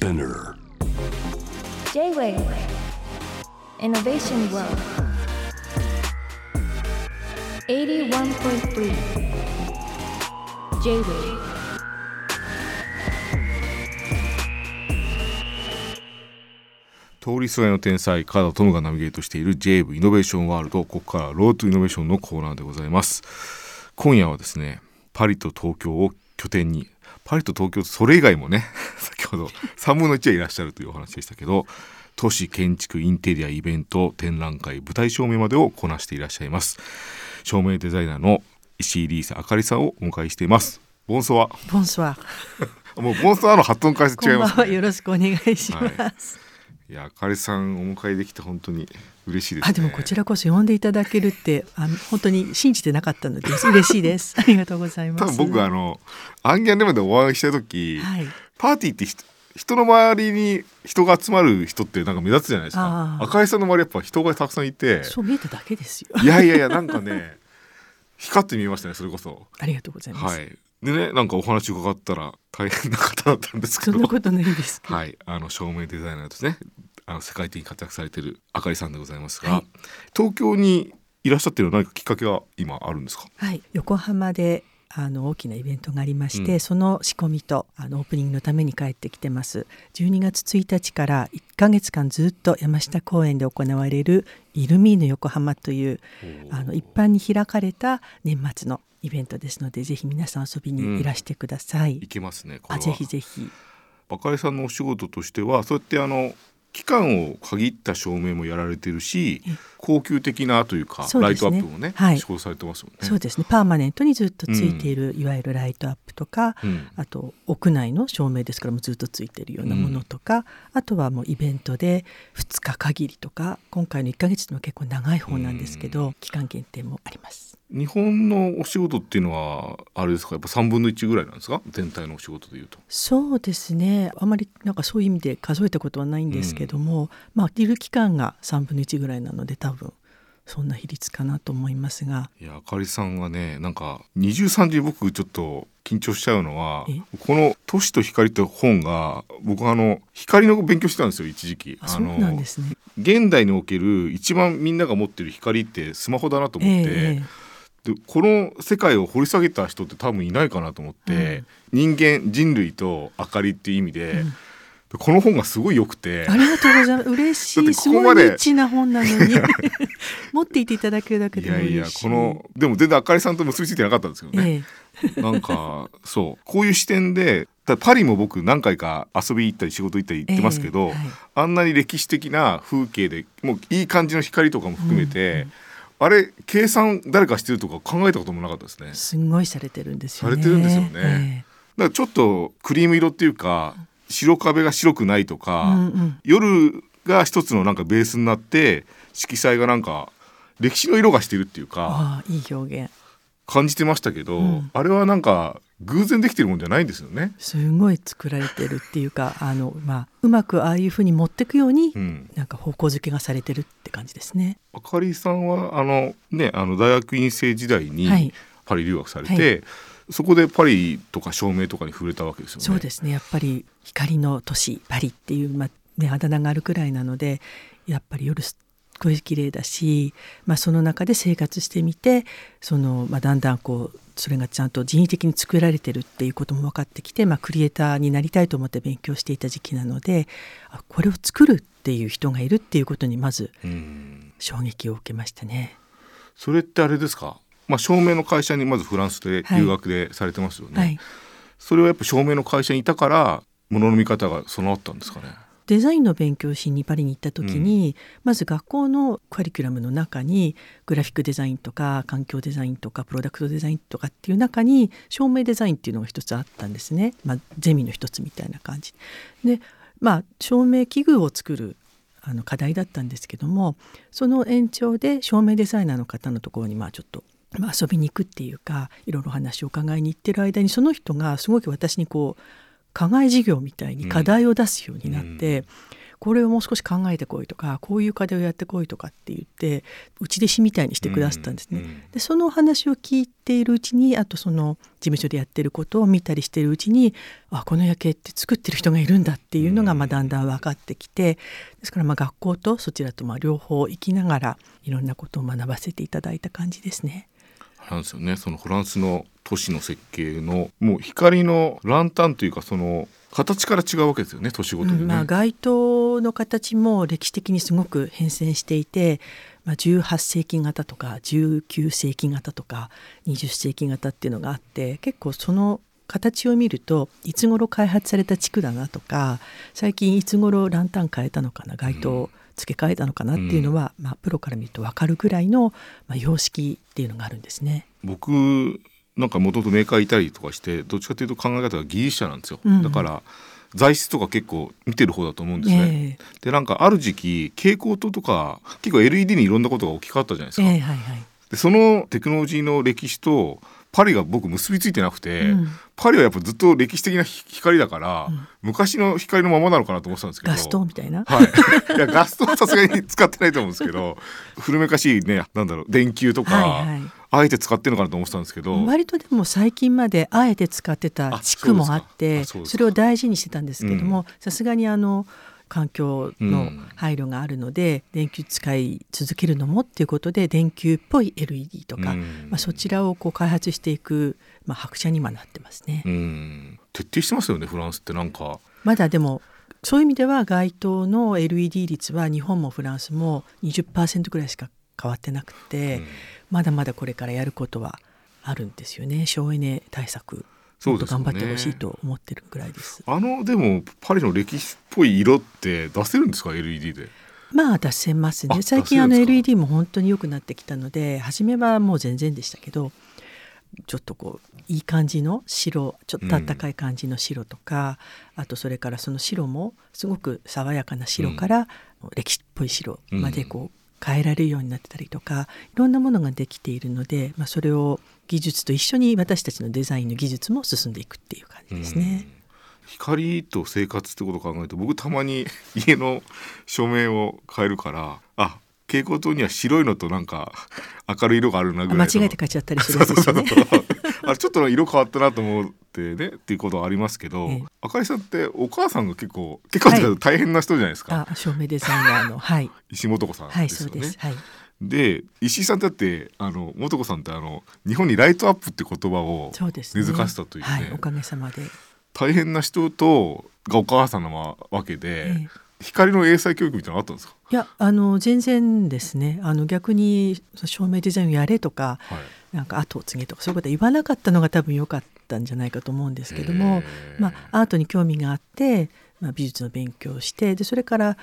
Spinner. J-Wave Innovation World. 81.3 J-Wave 通りすがりの天才川田トムがナビゲートしている JAVE イノベーションワールドここからロートイノベーションのコーナーでございます。今夜はですねパリと東京を拠点にパリと東京とそれ以外もね先 ほど3分の1はいらっしゃるというお話でしたけど都市建築インテリアイベント展覧会舞台照明までをこなしていらっしゃいます照明デザイナーの石井リーサあかりさんをお迎えしていますボンソワボンソワ。もうボンソワの発音解説違います、こんばんは。よろしくお願いします。いやあかりさんお迎えできて本当に嬉しいですねあ、でもこちらこそ呼んでいただけるって、あの本当に信じてなかったので 嬉しいです。ありがとうございます。多分僕あのアンギャンレモンでお会いした時、はい。パーティーって人人の周りに人が集まる人ってなんか目立つじゃないですか赤井さんの周りやっぱ人がたくさんいてそう見えただけですよ。いやいやいやなんかね 光って見えましたねそれこそありがとうございます。はいでねなんかお話伺ったら大変な方だったんですけど。そんなことないです。はい。あの照明デザイナーですね。あの世界的に活躍されているあかりさんでございますが、はい。東京にいらっしゃってる何かきっかけが今あるんですか？はい、横浜であの大きなイベントがありまして、うん。その仕込みとあのオープニングのために帰ってきてます。12月1日から1ヶ月間ずっと山下公園で行われるイルミーヌ横浜というあの一般に開かれた年末のイベントですのでぜひ皆さん遊びにいらしてください、いけますねこれは。あぜひぜひ。バカリさんのお仕事としてはそうやってあの期間を限った照明もやられてるしえ高級的なというかね。ライトアップもねはい。施行されてますもんね。そうですね。パーマネントにずっとついている、いわゆるライトアップとか、うん。あと屋内の照明ですからもうずっとついているようなものとか、あとはもうイベントで2日限りとか今回の1ヶ月でも結構長い方なんですけど、期間限定もあります。日本のお仕事っていうのはあれですか？やっぱ3分の1ぐらいなんですか？全体のお仕事でいうと。そうですね。あまりなんかそういう意味で数えたことはないんですけども、まあいる期間が3分の1ぐらいなので多分そんな比率かなと思いますが。いやあかりさんはねなんか二重三重僕ちょっと緊張しちゃうのはえ？この「都市と光」って本が僕あの光の勉強してたんですよ一時期。あそうなんですね。現代における一番みんなが持ってる光ってスマホだなと思って、えでこの世界を掘り下げた人って多分いないかなと思って、人間人類と明かりっていう意味で、うん。でこの本がすごい良くてありがとうございます。嬉しい。すごいニッチな本なのに。持っていていただけるだけいでもやいやい。このでも全然あかりさんと結びついてなかったんですけどね、ええ。なんかそう。こういう視点でだパリも僕何回か遊び行ったり仕事行ったり行ってますけど、ええはい。あんなに歴史的な風景でもういい感じの光とかも含めて、あれ計算誰かしてるとか考えたこともなかったですね。すんごいされてるんですよね。されてるんですよねえだからちょっとクリーム色っていうか白壁が白くないとえか、うんうん夜が一つのなんかベースになって色彩がなんか歴史の色がしてるっていうかああいい表現。感じてましたけど、うんあれはなんか偶然できてるもんじゃないんですよね。すごい作られてるっていうか あのまあうまくああいうふうに持ってくように、うん、なんか方向づけがされてるって感じですね。あかりさんはあのねあの大学院生時代にはいパリ留学されて、そこでパリとか照明とかに触れたわけですよね。そうですねやっぱり光の都市パリっていう、まあね、あだ名があるくらいなのでやっぱり夜ごい綺麗だし、まあ、その中で生活してみてその、まあ、だんだんこうそれがちゃんと人為的に作られてるっていうことも分かってきて、まあ、クリエイターになりたいと思って勉強していた時期なのであこれを作るっていう人がいるっていうことにまずうん衝撃を受けましたね。それってあれですか、まあ、照明の会社にまずフランスで留学でされてますよね。はいそれはやっぱ照明の会社にいたからものの見方が備わったんですかね？デザインの勉強しにパリに行った時に、まず学校のカリキュラムの中にグラフィックデザインとか環境デザインとかプロダクトデザインとかっていう中に照明デザインっていうのが一つあったんですね、まあ、ゼミの一つみたいな感じ。でまあ照明器具を作るあの課題だったんですけどもその延長で照明デザイナーの方のところにまあちょっと、まあ、遊びに行くっていうかいろいろ話を伺いに行ってる間にその人がすごく私にこう課外事業みたいに課題を出すようになって、これをもう少し考えてこいとかこういう課題をやってこいとかって言って内弟子みたいにしてくださったんですね。うんうんでそのお話を聞いているうちにあとその事務所でやってることを見たりしているうちにあこの夜景って作ってる人がいるんだっていうのがまあだんだん分かってきてですからまあ学校とそちらとまあ両方行きながらいろんなことを学ばせていただいた感じですね。あれなんですよねそのフランスの都市の設計のもう光のランタンというかその形から違うわけですよね年ごとでね。うんまあ、街灯の形も歴史的にすごく変遷していて、まあ、18世紀型とか19世紀型とか20世紀型っていうのがあって結構その形を見るといつ頃開発された地区だなとか最近いつ頃ランタン変えたのかな街灯付け替えたのかなっていうのは、まあ、プロから見ると分かるぐらいの、まあ、様式っていうのがあるんですね。僕なんかもともとメーカーいたりとかしてどっちかというと考え方が技術者なんですよ、うん。だから材質とか結構見てる方だと思うんですね、えでなんかある時期蛍光灯とか結構 LED にいろんなことが大きかったじゃないですか、えええはいはい。でそのテクノロジーの歴史とパリが僕結びついてなくて、うんパリはやっぱずっと歴史的な光だから、うん昔の光のままなのかなと思ってたんですけどガス灯みたいな。はい、いやガストはさすがに使ってないと思うんですけど古めかしいねなんだろう電球とか、はいはいあえて使ってるのかなと思ってたんですけど割とでも最近まであえて使ってた地区もあってあそそそれを大事にしてたんですけどもさすがにあの環境のうん。配慮があるので、電球使い続けるのもっていうことで電球っぽい LED とか、うん。まあ、そちらをこう開発していく、まあ、白車に今なってますね。うん。徹底してますよねフランスってなんか。まだでもそういう意味では街灯の LED 率は日本もフランスも20%ぐらいしか変わってなくて、うん。まだまだこれからやることはあるんですよね。省エネ対策もっと頑張ってほしいと思ってるぐらいです。あのでもパリの歴史っぽい色って出せるんですか？LED で。まあ出せますあね最近あの LED も本当に良くなってきたので初めはもう全然でしたけどちょっとこういい感じの白ちょっとあったかい感じの白とか、あとそれからその白もすごく爽やかな白から歴史っぽい白までこう変えられるようになってたりとかいろんなものができているので、まあ、それを技術と一緒に私たちのデザインの技術も進んでいくっていう感じですね。光と生活ってことを考えると僕たまに家の照明を変えるからあ蛍光灯には白いのとなんか明るい色があるなぐらい間違えて買っちゃったりするやつですよね。あれちょっと色変わったなと思ってねっていうことはありますけど、ええ。あかりさんってお母さんが結構結構大変な人じゃないですか、あ照明デザイナーの。はい。石本子さんはいですよね。そうです。はい。で石井さんだってあの素子さんってあの日本にライトアップって言葉を根付かせたというね。はいおかげさまで、大変な人とがお母さんなわけで、ええ光の英才教育みたいなのあったんですか、いやあの全然ですね。あの逆に照明デザインをやれとかはい、なんか後を継げとかそういうことは言わなかったのが多分良かったんじゃないかと思うんですけども、まあ、アートに興味があって、まあ、美術の勉強をしてでそれから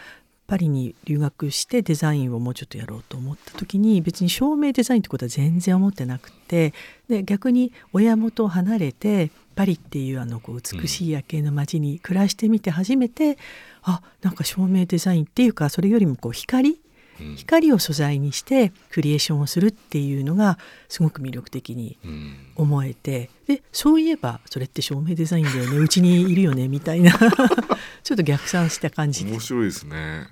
パリに留学してデザインをもうちょっとやろうと思った時に別に照明デザインってことは全然思ってなくてで逆に親元を離れてパリっていうあのこう美しい夜景の街に暮らしてみて初めて、あなんか照明デザインっていうかそれよりもこう光光を素材にしてクリエーションをするっていうのがすごく魅力的にうん。思えてでそういえばそれって照明デザインだよねうちにいるよねみたいな ちょっと逆算した感じ面白いですね。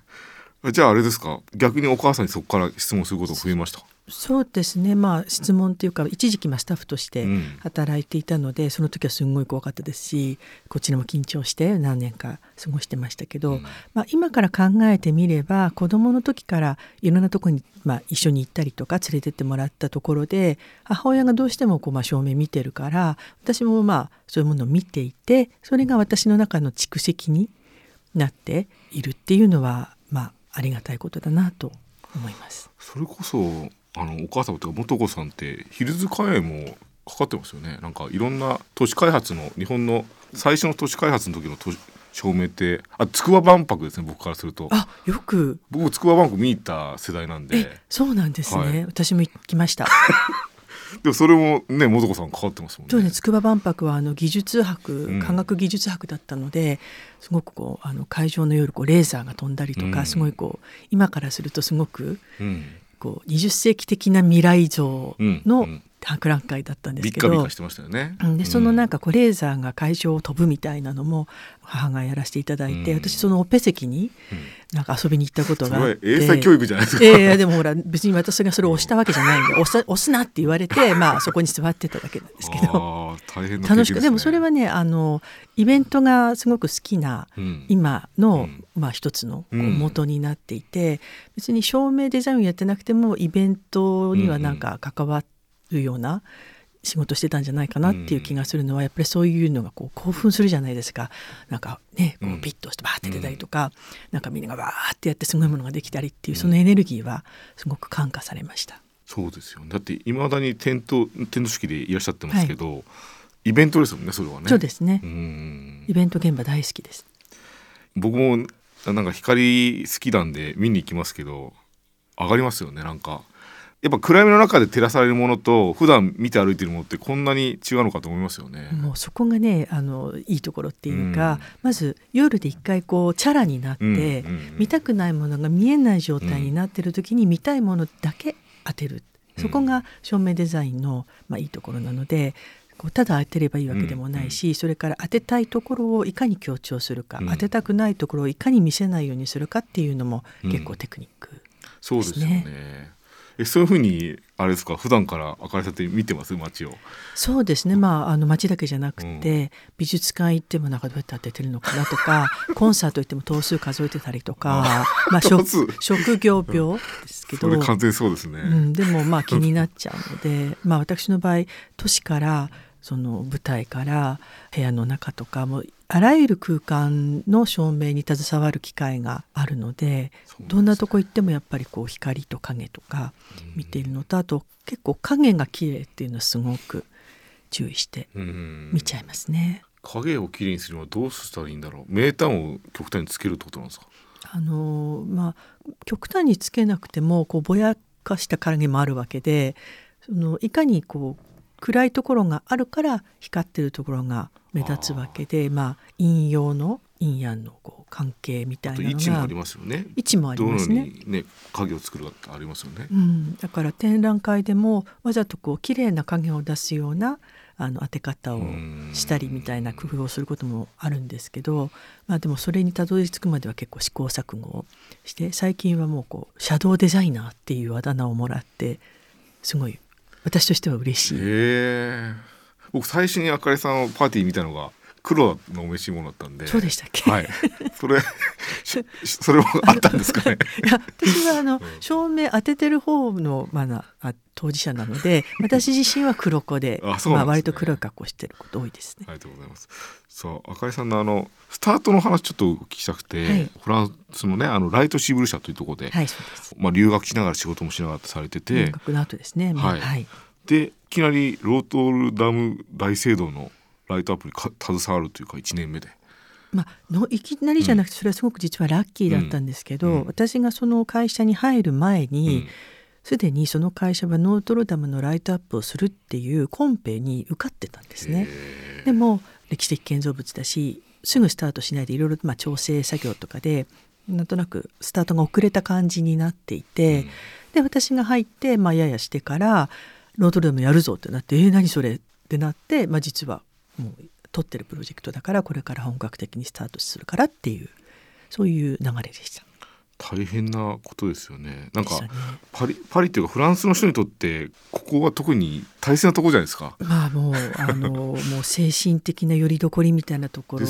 じゃああれですか？逆にお母さんにそこから質問することが増えました？そうですね。まあ質問っていうか一時期まあスタッフとしてうん。働いていたので、その時はすごい怖かったですしこっちにも緊張して何年か過ごしてましたけど、うん。まあ、今から考えてみれば子どもの時からいろんなところに、まあ、一緒に行ったりとか連れてってもらったところで母親がどうしてもこう、まあ、照明見てるから私もまあそういうものを見ていてそれが私の中の蓄積になっているっていうのは、まあ、ありがたいことだなと思います。それこそあのお母様とか素子さんってヒルズ開園もかかってますよね。なんかいろんな都市開発の日本の最初の都市開発の時の都市照明ってあ筑波万博ですね僕からすると。あよく。僕筑波万博見に行った世代なんで。えそうなんですね、はい。私も行きました。でもそれもね素子さんかかってますもんね。そうね筑波万博はあの技術博、うん。科学技術博だったのですごくこうあの会場の夜こうレーザーが飛んだりとか、うん。すごいこう今からするとすごくうんこう20世紀的な未来像の博覧会だったんですけどカビカしてましたよね。うんでそのなんかこうレーザーが会場を飛ぶみたいなのも母がやらせていただいて、うん。私そのオペ席になんか遊びに行ったことがあって。英才教育じゃないですか。いやいやでもほら別に私がそれを押したわけじゃないんで押さ押すなって言われて まあそこに座ってただけなんですけど。大変な経験楽しくでもそれはねあのイベントがすごく好きなうん。今の、うん。まあ、一つの元になっていて、別に照明デザインをやってなくてもイベントにはなんか関わるような仕事してたんじゃないかなっていう気がするのは、やっぱりそういうのがこう興奮するじゃないですか。なんかねこうん。うピッとしてバーって出たりとか、なんかみんながバーってやってすごいものができたりっていうそのエネルギーはすごく感化されました。そうですよだっていまだにテントテント式でいらっしゃってますけど、イベントですもんねそれはね。そうですね、うん。イベント現場大好きです。僕もなんか光好きなんで見に行きますけど上がりますよねなんかやっぱ暗闇の中で照らされるものと普段見て歩いてるものってこんなに違うのかと思いますよね。もうそこがねあのいいところっていうか、うん。まず夜で一回こうチャラになって、うんうんうん。見たくないものが見えない状態になってる時に見たいものだけ当てる、そこが照明デザインの、まあ、いいところなのでこうただ当てればいいわけでもないし、それから当てたいところをいかに強調するか、うん。当てたくないところをいかに見せないようにするかっていうのも結構テクニック。そうですよでね。えそういうふうにあれですか普段から明かりさんって見てます？街を。そうですね、まあ、あの街だけじゃなくて、美術館行ってもなんかどうやって当ててるのかなとか コンサート行っても頭数数えてたりとかまあ、頭職数。職業病ですけど、それ完全にそうですね。うん、でもまあ気になっちゃうので、まあ、私の場合都市からその舞台から部屋の中とかもうあらゆる空間の照明に携わる機会があるのでどんなとこ行ってもやっぱりこう光と影とか見ているのとあと結構影が綺麗っていうのはすごく注意してうん見ちゃいますね。影をきれいにするにはどうしたらいいんだろう？名炭を極端につけるってことなんですか？あのまあ極端につけなくてもこうぼやかした影もあるわけでそのいかにこう暗いところがあるから光ってるところが目立つわけでまあ陰陽の陰陽のこう関係みたあいなのがと位置もありますよね。位置もありますね。にね影を作るかってありますよね。うん、だから展覧会でもわざとこう綺麗な影を出すようなあの当て方をしたりみたいな工夫をすることもあるんですけど、まあ、でもそれにたどり着くまでは結構試行錯誤をして最近はもうこうシャドウデザイナーっていうあだ名をもらってすごい私としては嬉しい。僕最初にあかりさんをパーティー見たのが黒のお召し物だったんで。そうでしたっけ、はい。それしそれもあったんですかね。いや私はあの照明当ててる方の、まあ当事者なので 私自身は黒子であそうなんですねまあ、割と黒い格好してること多いですね。ありがとうございます。そう、あかりさんのあのスタートの話ちょっとお聞きしたくて、はいフランスのねあのライトシーブル社というところで、はいそうです。まあ留学しながら仕事もしながらされてて音、楽の後ですね。まあはいはい。でいきなりノートルダム大聖堂のライトアップにか携わるというか1年目で。まあ、のいきなりじゃなくてそれはすごく実はラッキーだったんですけど、うんうん私がその会社に入る前うにんすで、にその会社はノートルダムのライトアップをするっていうコンペに受かってたんですね。でも歴史的建造物だしすぐスタートしないでいろいろまあ調整作業とかでなんとなくスタートが遅れた感じになっていて、うんで私が入って、まあ、ややしてからロートルダムやるぞってなって「えー、何それ?」ってなって、まあ、実はもう取ってるプロジェクトだからこれから本格的にスタートするからっていうそういう流れでした。大変なことですよね。なんかパリパリっていうかフランスの人にとってここは特に大切なところじゃないですか。まあもうあのもう精神的な拠り所みたいなところ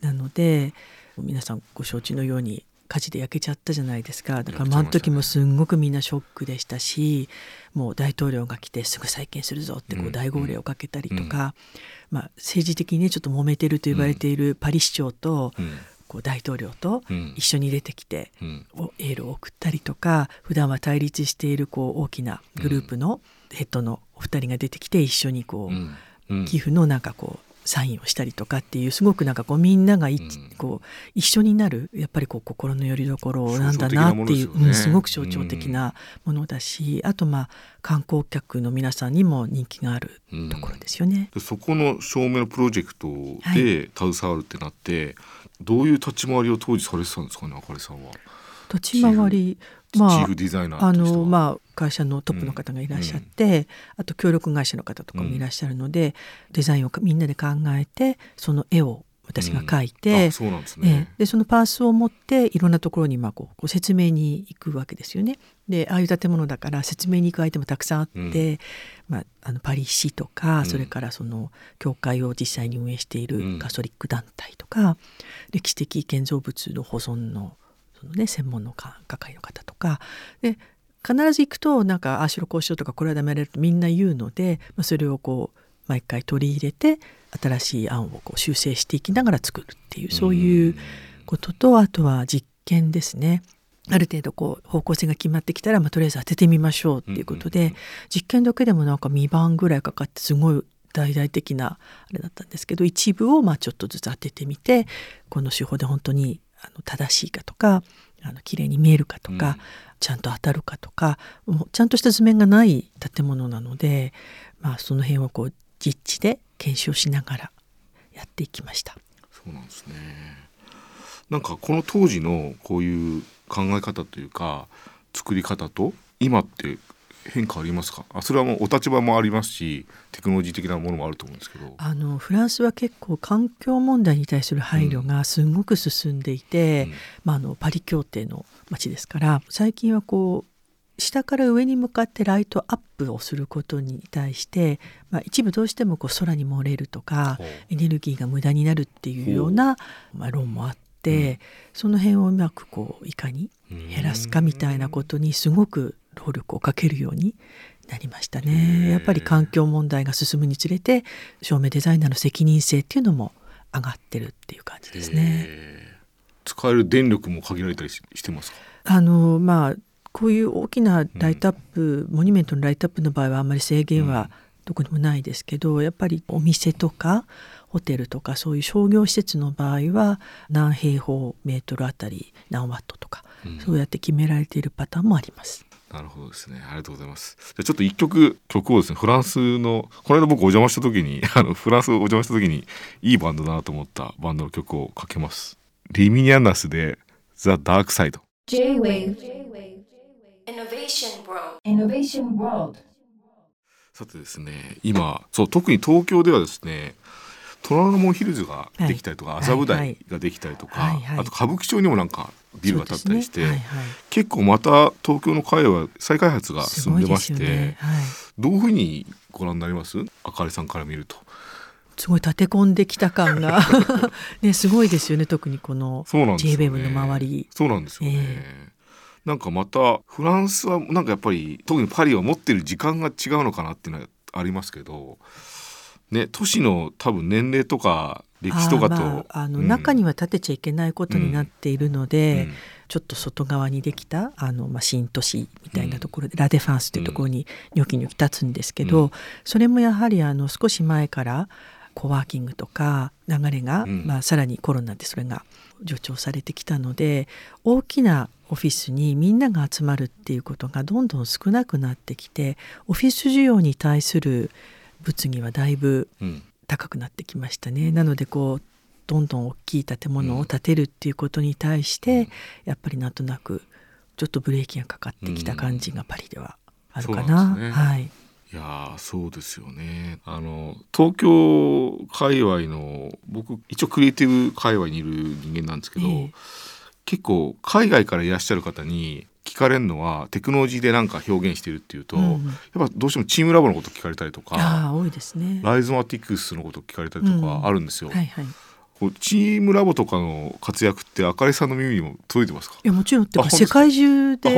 なので皆さんご承知のように火事で焼けちゃったじゃないですか。だからあの時もすんごくみんなショックでしたしもう大統領が来てすぐ再建するぞってこうんう大号令をかけたりとか、まあ、政治的にねちょっと揉めてると言われているパリ市長とうん。こう大統領とうん。一緒に出てきてエールを送ったりとか普段は対立しているこう大きなグループのヘッドのお二人が出てきて一緒にこう、うん。うん。寄付のなんかこうサインをしたりとかっていうすごくなんかこうみんながい、うん。こう一緒になるやっぱりこう心の拠り所なんだなっていうね。うんすごく象徴的なものだし、あとまあ観光客の皆さんにも人気があるところですよね。でそこの照明のプロジェクトはで携わるってなって、どういう立ち回りを当時されてたんですかねあかりさんは。立ち回りチーフデザイナーあのまあ会社のトップの方がいらっしゃって、あと協力会社の方とかもいらっしゃるので、デザインをみんなで考えてその絵を私が描いて、あそでね。そのパースを持っていろんなところにまあこう説明に行くわけですよね。でああいう建物だから説明に行く相手もたくさんあって、うん。まあ、あのパリ市とか、うん。それからその教会を実際に運営していうん。るカトリック団体とか、歴史的建造物の保存のその、ね、専門のか係の方とか。で必ず行くとなんかああしろこうしろとかこれはダメだとみんな言うので、まあ、それをこう毎回取り入れて新しい案をこう修正していきながら作るっていうそういうこととあとは実験ですね。ある程度こう方向性が決まってきたら、まあ、とりあえず当ててみましょうっていうことで、実験だけでもなんか2番ぐらいかかってすごい大々的なあれだったんですけど一部をまあちょっとずつ当ててみてこの手法で本当にあの正しいかとかあの綺麗に見えるかとか、うんちゃんと当たるかとかもうちゃんとした図面がない建物なので、まあ、その辺をこう実地で検証しながらやっていきました。そうなんですねなんかこの当時のこういう考え方というか作り方と今って変化ありますか？あそれはもうお立場もありますしテクノロジー的なものもあると思うんですけど。あのフランスは結構環境問題に対する配慮がすごく進んでいて、うん。まあ、あのパリ協定の街ですから最近はこう下から上に向かってライトアップをすることに対して、まあ、一部どうしてもこう空に漏れるとかエネルギーが無駄になるっていうような、まあ、論もあって、うん。その辺をうまくこういかに減らすかみたいなことにすごく労力をかけるようになりましたへね。ー。やっぱり環境問題が進むにつれて照明デザイナーの責任性っていうのも上がってるっていう感じですね。使える電力も限られたりししてますか？あのまあこういう大きなライトアップ、モニュメントのライトアップの場合はあんまり制限はどこにもないですけど、やっぱりお店とかホテルとかそういう商業施設の場合は何平方メートルあたり何ワットとか、うんそうやって決められているパターンもあります。なるほどですね。ありがとうございます。じゃあちょっと一曲曲をですね、フランスのこの間僕お邪魔した時に あのフランスお邪魔した時にいいバンドだなと思ったバンドの曲をかけます。リミニアナスでザ・ダークサイド。J-Wave Innovation World. Innovation World さてですね、今そう特に東京ではですね。虎ノ門ヒルズができたりとか、はい麻布はい台ができたりとか、あと歌舞伎町にもなんかビルが建ったりして、ねはいはい。結構また東京の界隈再開発が進んでまして、ね。はい。どういうふうにご覧になります？あかりさんから見ると。すごい立て込んできた感が。ねすごいですよね。特にこのそうなんですよね。J-WAVE の周り。そうなんですよね、え。なんかまたフランスはなんかやっぱり特にパリは持ってる時間が違うのかなっていうのはありますけどね都市の多分年齢とか歴史とかとまああのうん。中には建てちゃいけないことになっているので、うん。ちょっと外側にできたあの、まあ、新都市みたいなところで、ラ・デファンスというところにニョキニョキ立つんですけど、うん。それもやはりあの少し前からコワーキングとか流れが、うん。まあ、さらにコロナでそれが助長されてきたので大きなオフィスにみんなが集まるっていうことがどんどん少なくなってきてオフィス需要に対する物議はだいぶうん高くなってきましたね。なのでこうどんどん大きい建物を建てるっていうことに対して、やっぱりなんとなくちょっとブレーキがかかってきた感じがパリではあるかな。い。いやーそうですよねあの東京界隈の僕一応クリエイティブ界隈にいる人間なんですけど、ええ結構海外からいらっしゃる方に聞かれるのはテクノロジーでなんか表現してるっていうと、うん。やっぱどうしてもチームラボのこと聞かれたりとあかあ多いですね。ライズマティクスのこと聞かれたりとかあるんですよ。はいはい。いこうチームラボとかの活躍ってあかりさんの耳にも届いてますか？やもちろんって世界中で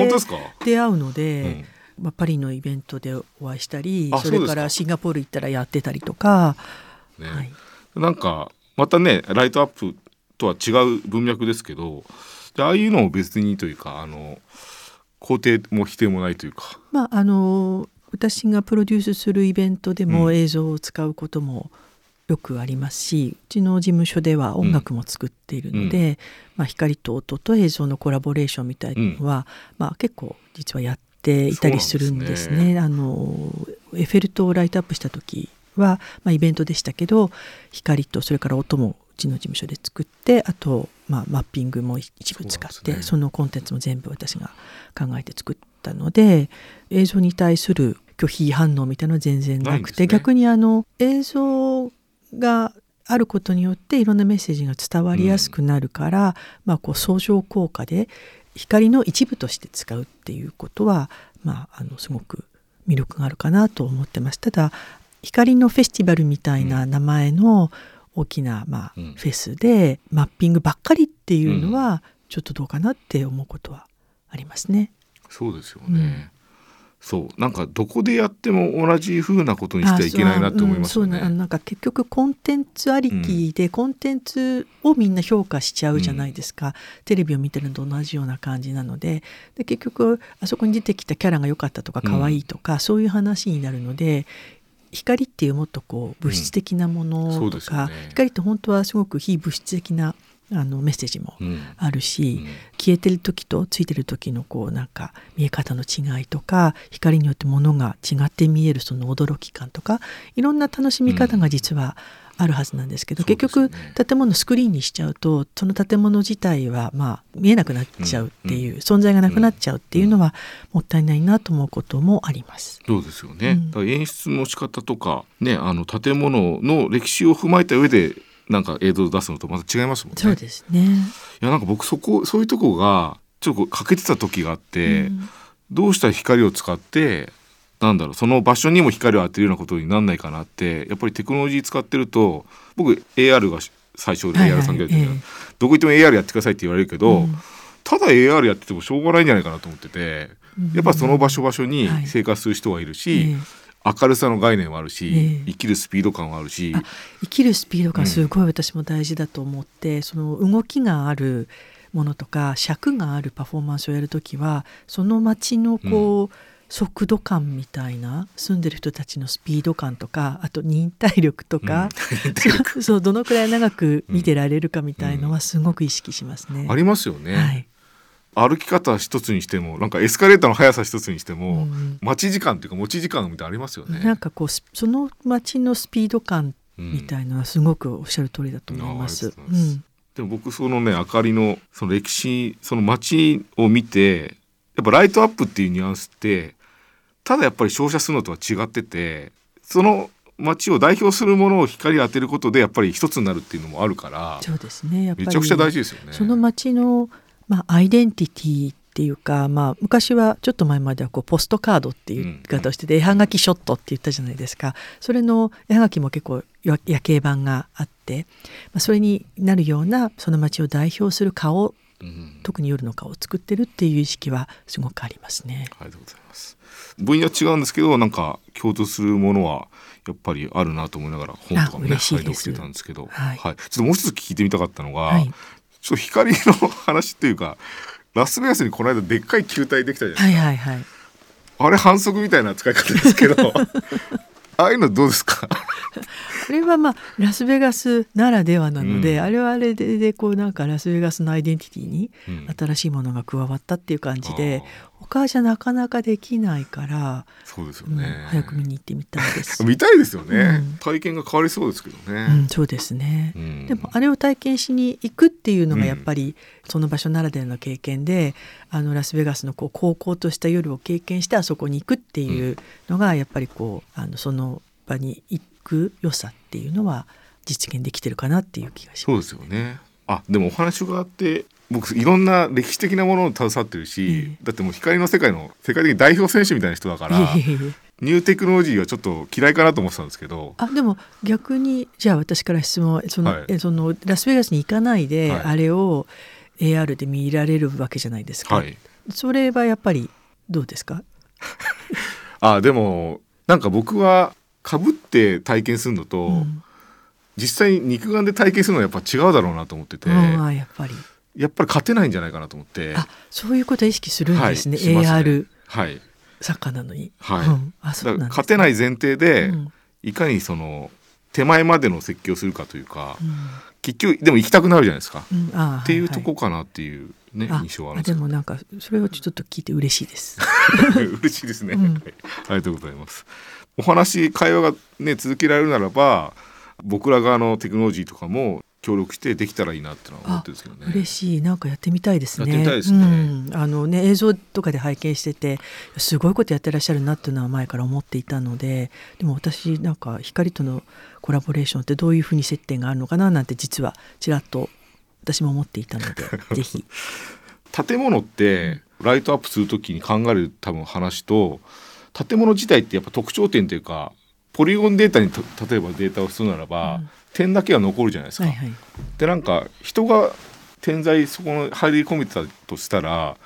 出会うのうで、ん。まあ、パリのイベントでお会いしたりあそれからシンガポール行ったらやってたりとか、ね。はい、なんかまたねライトアップとは違う文脈ですけどでああいうのを別にというかあの肯定も否定もないというか。まああの私がプロデュースするイベントでうんも映像を使うこともよくありますし、うちの事務所では音楽も作っているので、まあ、光と音と映像のコラボレーションみたいなのは、まあ、結構実はやっていたりするんですそうなんね。あのエッフェル塔をライトアップした時は、まあ、イベントでしたけど光とそれから音もうちの事務所で作ってあとまあ、マッピングも一部使ってそ,、ね。のコンテンツも全部私が考えて作ったので映像に対する拒否反応みたいなのは全然なくてね。逆にあの映像があることによっていろんなメッセージが伝わりやすくなるから、まあ、こう相乗効果で光の一部として使うっていうことは、まあ、あのすごく魅力があるかなと思ってます。た。だ光のフェスティバルみたいな名前の大きな、まあ、うん。フェスでマッピングばっかりっていうのはちょっとどうかなって思うことはありますね。そうですよね、うん。そう。なんかどこでやっても同じ風なことにしてはいけないなって思いますよね、うなんか結局コンテンツありきで、コンテンツをみんな評価しちゃうじゃないですか、テレビを見てるのと同じような感じなので。で結局あそこに出てきたキャラが良かったとか可愛いとか、そういう話になるので光っていうもっとこう物質的なものとか、ですよね。光って本当はすごく非物質的なあのメッセージもうん。あるし、うん。消えてる時とついてる時のこうなんか見え方の違いとか光によって物が違って見えるその驚き感とかいろんな楽しみ方が実はあるはずなんですけど、うん結局建物スクリーンにしちゃうとその建物自体はまあ見えなくなっちゃうっていう、存在がなくなっちゃうっていうのはもったいないなと思うこともあります。そうですよね、うん。だから演出の仕方とかねあの建物の歴史を踏まえた上でなんか映像を出すのとまた違いますもんね。そうですね。いやなんか僕そこそういうとこがちょっと欠けてた時があって、うん。どうしたら光を使ってなんだろうその場所にも光を当てるようなことになんないかなってやっぱりテクノロジー使ってると僕 AR が最初ではいはい AR 産業やってるから、ええ。どこ行っても AR やってくださいって言われるけど、うん。ただ AR やっててもしょうがないんじゃないかなと思っててやっぱその場所場所にはい。生活する人はいるし、ええ。明るさの概念はあるし、ええ。生きるスピード感はあるし、あ生きるスピードがすごい私も大事だと思って、その動きがあるものとか尺があるパフォーマンスをやるときはその街のこう、速度感みたいな住んでる人たちのスピード感とかあと忍耐力とか、そうそうどのくらい長く見てられるかみたいのはすごく意識しますね。ありますよね、はい。歩き方一つにしてもなんかエスカレーターの速さ一つにしても、うん待ち時間っていうか持ち時間みたいありますよね。なんかこうスその街のスピード感うんみたいのはすごくおっしゃる通りだと思います。うございます。でも僕そのね明かりのその歴史その街を見てやっぱライトアップっていうニュアンスってただやっぱり照射するのとは違っててその街を代表するものを光当てることでやっぱり一つになるっていうのもあるからそうですねやっぱりめちゃくちゃ大事ですよね。その街の、まあ、アイデンティティっていうか、まあ、昔はちょっと前まではこうポストカードっていう言い方をしてて、絵はがきショットって言ったじゃないですかそれの絵はがきも結構や夜景版があって、まあ、それになるようなその街を代表する顔うん。特に夜の顔を作ってるっていう意識はすごくありますね。ありがとうございます。分野違うんですけどなんか共通するものはやっぱりあるなと思いながら本とかもねいて送ってたんですけど、はい。ちょっともう一つ聞いてみたかったのが、はい、ちょっと光の話っていうかラスベガスにこの間でっかい球体できたじゃないですか、はいはいはい。あれ反則みたいな使い方ですけど ああいうのどうですか？これはまあラスベガスならではなので、うん。あれはあれででこうなんかラスベガスのアイデンティティにうん。新しいものが加わったっていう感じであ他じゃなかなかできないから、そうですようんね、早く見に行ってみたいです。見たいですよね、うん。体験が変わりそうですけどね、うん、そうですね、うん。でもあれを体験しに行くっていうのがやっぱりその場所ならではの経験で、あのラスベガスのこう高校とした夜を経験してあそこに行くっていうのがやっぱりこうあのその場に行く良さっていうのは実現できてるかなっていう気がします。そうですよね。あでもお話があって僕いろんな歴史的なものを携わってるし、ええ。だってもう光の世界の世界的に代表選手みたいな人だからニューテクノロジーはちょっと嫌いかなと思ってたんですけどあでも逆にじゃあ私から質問その、はい。えそのラスベガスに行かないで、はい。あれを AR で見られるわけじゃないですか、はい。それはやっぱりどうですか？あでもなんか僕はかぶって体験するのと、うん。実際に肉眼で体験するのはやっぱ違うだろうなと思ってて、うんあやっぱりやっぱり勝てないんじゃないかなと思って。あそういうことを意識するんですね,、はいすね。AR はい。作家なのに、はい。うん。あだからそうなんです勝てない前提で、うん。いかにその手前までの設計をするかというか、うん。結局でも行きたくなるじゃないですか、っていうははとこかなっていうね、あ印象はあるんでけど。あですもなんかそれをちょっと聞いて嬉しいです。嬉しいですね、うん。はい。ありがとうございます。お話会話がね続けられるならば僕ら側のテクノロジーとかも協力してできたらいいなってのは思ってるんですけどね。嬉しいなんかやってみたいですね。やってみたいですねうん、あのね映像とかで拝見しててすごいことやってらっしゃるなっていうのは前から思っていたのででも私なんか光とのコラボレーションってどういうふうに接点があるのかななんて実はちらっと私も思っていたので ぜひ。建物ってライトアップするときに考える多分話と建物自体ってやっぱ特徴点というかポリゴンデータにと例えばデータをするならば、うん点だけは残るじゃないですか。はいはい。でなんか人が点在そこの入り込めてたとしたら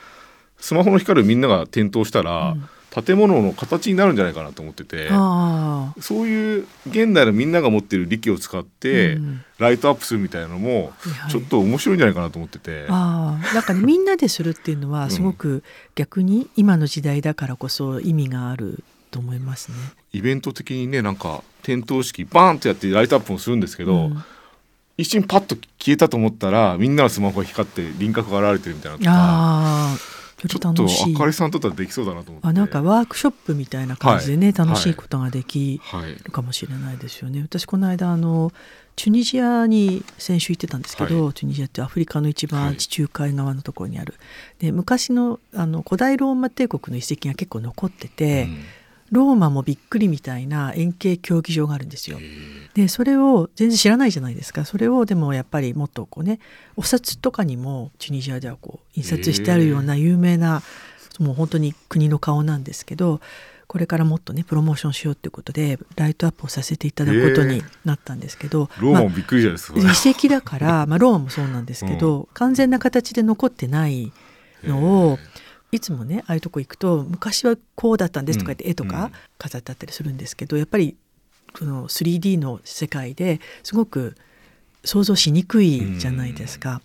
スマホの光るみんなが点灯したら、建物の形になるんじゃないかなと思ってて。そういう現代のみんなが持ってる力を使って、うんライトアップするみたいなのもはいはいちょっと面白いんじゃないかなと思ってて。ああ、なんかね、みんなでするっていうのはすごく逆に今の時代だからこそ意味があると思いますね。イベント的にねなんか点灯式バーンとやってライトアップもするんですけど、うん。一瞬パッと消えたと思ったらみんなのスマホが光って輪郭が現れてるみたいなのとかちょっとあか。りさんとったらできそうだなと思って。あなんかワークショップみたいな感じでね、はい。楽しいことができはいるかもしれないですよね。私この間あのチュニジアに先週行ってたんですけど、はチュニジアってアフリカの一はい。番地中海側のところにある、で昔のあの古代ローマ帝国の遺跡が結構残ってて、うんローマもびっくりみたいな円形競技場があるんですよ。でそれを全然知らないじゃないですか。それをでもやっぱりもっとこうねお札とかにもチュニジアではこう印刷してあるような有名なもう本当に国の顔なんですけどこれからもっとねプロモーションしようということでライトアップをさせていただくことになったんですけど、まあローマもびっくりじゃないですか、遺跡だから、まあ、ローマもそうなんですけど、完全な形で残ってないのをいつもねああいうとこ行くと昔はこうだったんですとか言って絵とうん。か飾ってあったりするんですけど、やっぱりその 3D の世界ですごく想像しにくいじゃないですか。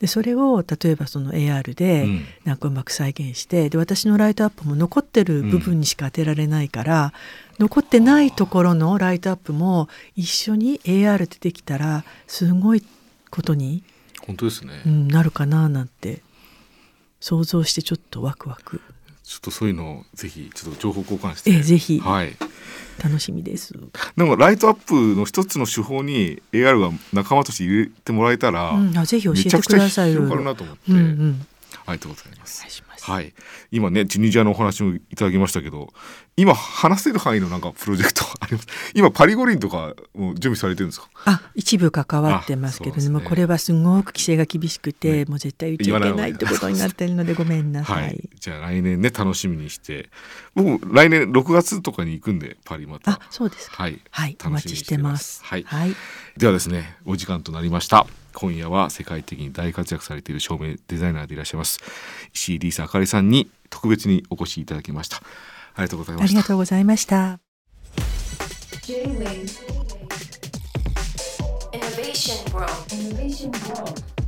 でそれを例えばその AR でうん。なんかうまく再現してで私のライトアップも残ってる部分にしか当てられないから、残ってないところのライトアップも一緒に AR でできたらすごいことに、本当ですね、うん、なるかななんて想像してちょっとワクワク。ちょっとそういうのをぜひちょっと情報交換して。ええぜひ。はい。楽しみです。でもライトアップの一つの手法に AR が仲間として入れてもらえたら、うん、あぜひ教えてめちゃくちゃください。広がるなと思って、うんうん、ありがとうございます。ます。はい、今ねチュニジアのお話もいただきましたけど今話せる範囲のなんかプロジェクトあります？今パリ五輪とかもう準備されてるんですか？あ一部関わってますけどね。もこれはすごく規制が厳しくて、ね。もう絶対言っちゃいけないってことになってるのでごめんなさい。はい、じゃあ来年ね楽しみにして。僕来年6月とかに行くんでパリまた。あそうですか。はい。はい、お楽待ちしてます。はい、はい、ではですねお時間となりました今夜は世界的に大活躍されている照明デザイナーでいらっしゃいます石井リーサあかりさんに特別にお越しいただきましたありがとうございあましたりがとうございました。Innovation World. Innovation World